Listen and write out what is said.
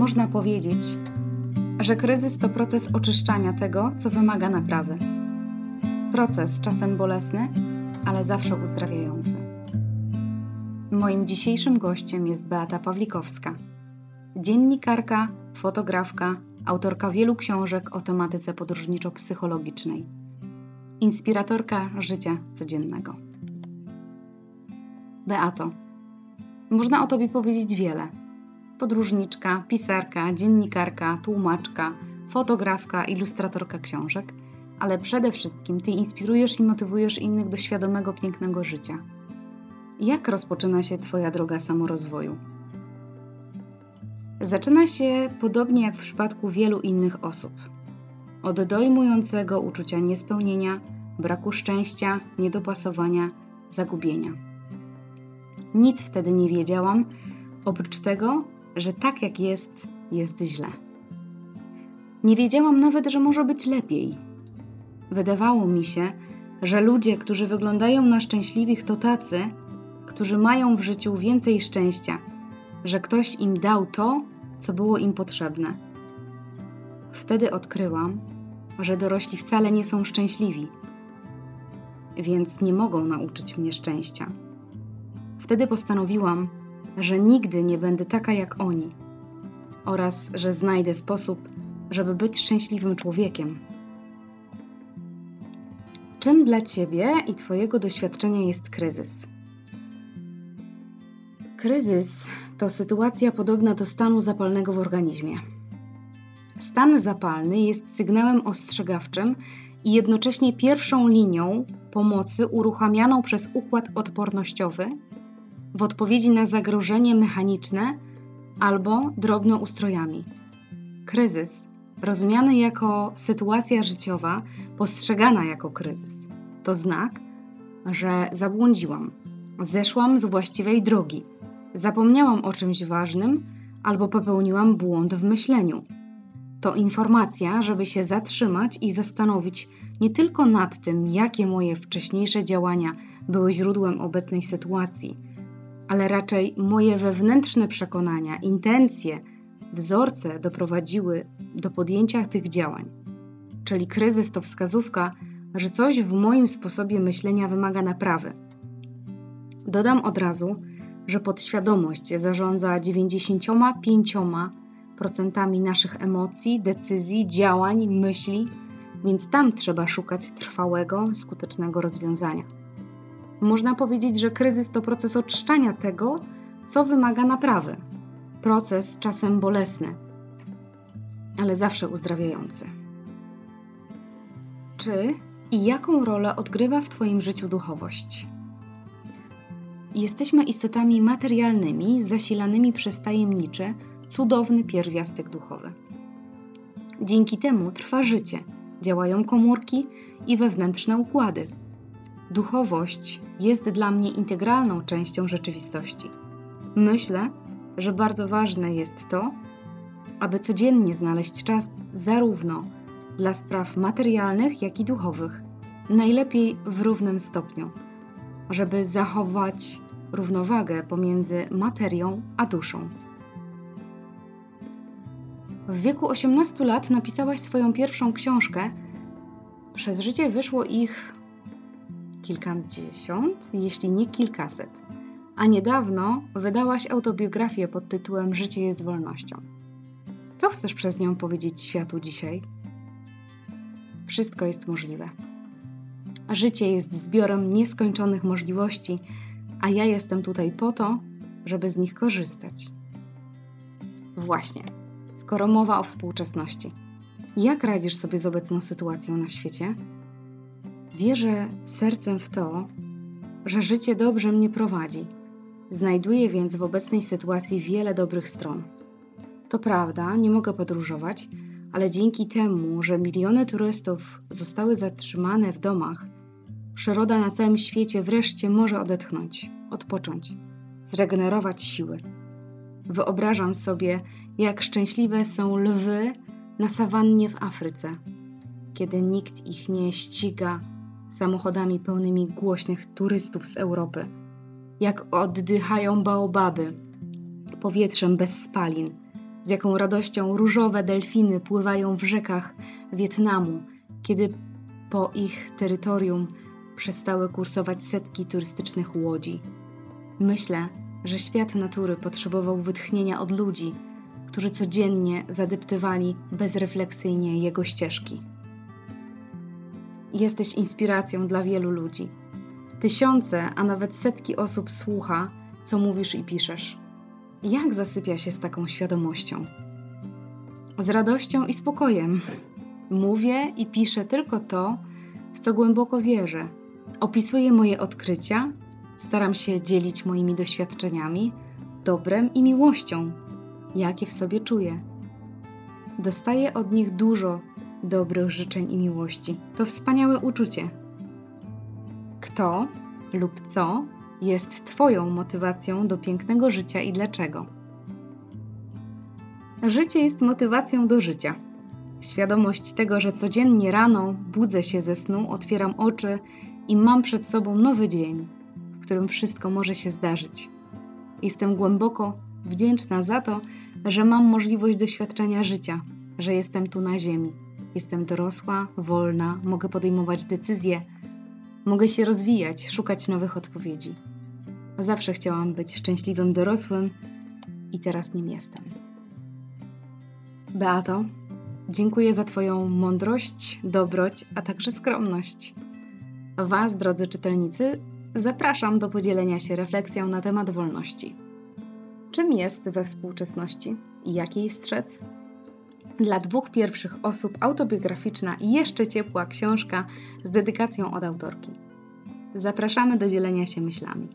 można powiedzieć, że kryzys to proces oczyszczania tego, co wymaga naprawy. Proces czasem bolesny, ale zawsze uzdrawiający. Moim dzisiejszym gościem jest Beata Pawlikowska, dziennikarka, fotografka, autorka wielu książek o tematyce podróżniczo-psychologicznej, inspiratorka życia codziennego. Beato, można o tobie powiedzieć wiele. Podróżniczka, pisarka, dziennikarka, tłumaczka, fotografka, ilustratorka książek, ale przede wszystkim ty inspirujesz i motywujesz innych do świadomego, pięknego życia. Jak rozpoczyna się Twoja droga samorozwoju? Zaczyna się podobnie jak w przypadku wielu innych osób. Od dojmującego uczucia niespełnienia, braku szczęścia, niedopasowania, zagubienia. Nic wtedy nie wiedziałam, oprócz tego, że tak jak jest, jest źle. Nie wiedziałam nawet, że może być lepiej. Wydawało mi się, że ludzie, którzy wyglądają na szczęśliwych, to tacy, którzy mają w życiu więcej szczęścia, że ktoś im dał to, co było im potrzebne. Wtedy odkryłam, że dorośli wcale nie są szczęśliwi, więc nie mogą nauczyć mnie szczęścia. Wtedy postanowiłam, że nigdy nie będę taka jak oni oraz że znajdę sposób, żeby być szczęśliwym człowiekiem. Czym dla Ciebie i Twojego doświadczenia jest kryzys? Kryzys to sytuacja podobna do stanu zapalnego w organizmie. Stan zapalny jest sygnałem ostrzegawczym i jednocześnie pierwszą linią pomocy uruchamianą przez układ odpornościowy w odpowiedzi na zagrożenie mechaniczne albo drobnoustrojami. Kryzys, rozumiany jako sytuacja życiowa, postrzegana jako kryzys, to znak, że zabłądziłam, zeszłam z właściwej drogi, zapomniałam o czymś ważnym albo popełniłam błąd w myśleniu. To informacja, żeby się zatrzymać i zastanowić nie tylko nad tym, jakie moje wcześniejsze działania były źródłem obecnej sytuacji ale raczej moje wewnętrzne przekonania, intencje, wzorce doprowadziły do podjęcia tych działań. Czyli kryzys to wskazówka, że coś w moim sposobie myślenia wymaga naprawy. Dodam od razu, że podświadomość zarządza 95% naszych emocji, decyzji, działań, myśli, więc tam trzeba szukać trwałego, skutecznego rozwiązania. Można powiedzieć, że kryzys to proces oczyszczania tego, co wymaga naprawy. Proces czasem bolesny, ale zawsze uzdrawiający. Czy i jaką rolę odgrywa w Twoim życiu duchowość? Jesteśmy istotami materialnymi, zasilanymi przez tajemniczy, cudowny pierwiastek duchowy. Dzięki temu trwa życie, działają komórki i wewnętrzne układy Duchowość jest dla mnie integralną częścią rzeczywistości. Myślę, że bardzo ważne jest to, aby codziennie znaleźć czas zarówno dla spraw materialnych, jak i duchowych, najlepiej w równym stopniu, żeby zachować równowagę pomiędzy materią a duszą. W wieku 18 lat napisałaś swoją pierwszą książkę. Przez życie wyszło ich kilkadziesiąt, jeśli nie kilkaset. A niedawno wydałaś autobiografię pod tytułem Życie jest wolnością. Co chcesz przez nią powiedzieć światu dzisiaj? Wszystko jest możliwe. Życie jest zbiorem nieskończonych możliwości, a ja jestem tutaj po to, żeby z nich korzystać. Właśnie, skoro mowa o współczesności, jak radzisz sobie z obecną sytuacją na świecie? Wierzę sercem w to, że życie dobrze mnie prowadzi. Znajduję więc w obecnej sytuacji wiele dobrych stron. To prawda, nie mogę podróżować, ale dzięki temu, że miliony turystów zostały zatrzymane w domach, przyroda na całym świecie wreszcie może odetchnąć, odpocząć, zregenerować siły. Wyobrażam sobie, jak szczęśliwe są lwy na sawannie w Afryce, kiedy nikt ich nie ściga, samochodami pełnymi głośnych turystów z Europy. Jak oddychają baobaby, powietrzem bez spalin, z jaką radością różowe delfiny pływają w rzekach Wietnamu, kiedy po ich terytorium przestały kursować setki turystycznych łodzi. Myślę, że świat natury potrzebował wytchnienia od ludzi, którzy codziennie zadeptywali bezrefleksyjnie jego ścieżki. Jesteś inspiracją dla wielu ludzi. Tysiące, a nawet setki osób słucha, co mówisz i piszesz. Jak zasypia się z taką świadomością? Z radością i spokojem. Mówię i piszę tylko to, w co głęboko wierzę. Opisuję moje odkrycia, staram się dzielić moimi doświadczeniami, dobrem i miłością, jakie w sobie czuję. Dostaję od nich dużo dobrych życzeń i miłości. To wspaniałe uczucie. Kto lub co jest Twoją motywacją do pięknego życia i dlaczego? Życie jest motywacją do życia. Świadomość tego, że codziennie rano budzę się ze snu, otwieram oczy i mam przed sobą nowy dzień, w którym wszystko może się zdarzyć. Jestem głęboko wdzięczna za to, że mam możliwość doświadczenia życia, że jestem tu na Ziemi. Jestem dorosła, wolna, mogę podejmować decyzje, mogę się rozwijać, szukać nowych odpowiedzi. Zawsze chciałam być szczęśliwym dorosłym i teraz nim jestem. Beato, dziękuję za Twoją mądrość, dobroć, a także skromność. Was, drodzy czytelnicy, zapraszam do podzielenia się refleksją na temat wolności. Czym jest we współczesności i jaki strzec? Dla dwóch pierwszych osób autobiograficzna i jeszcze ciepła książka z dedykacją od autorki. Zapraszamy do dzielenia się myślami.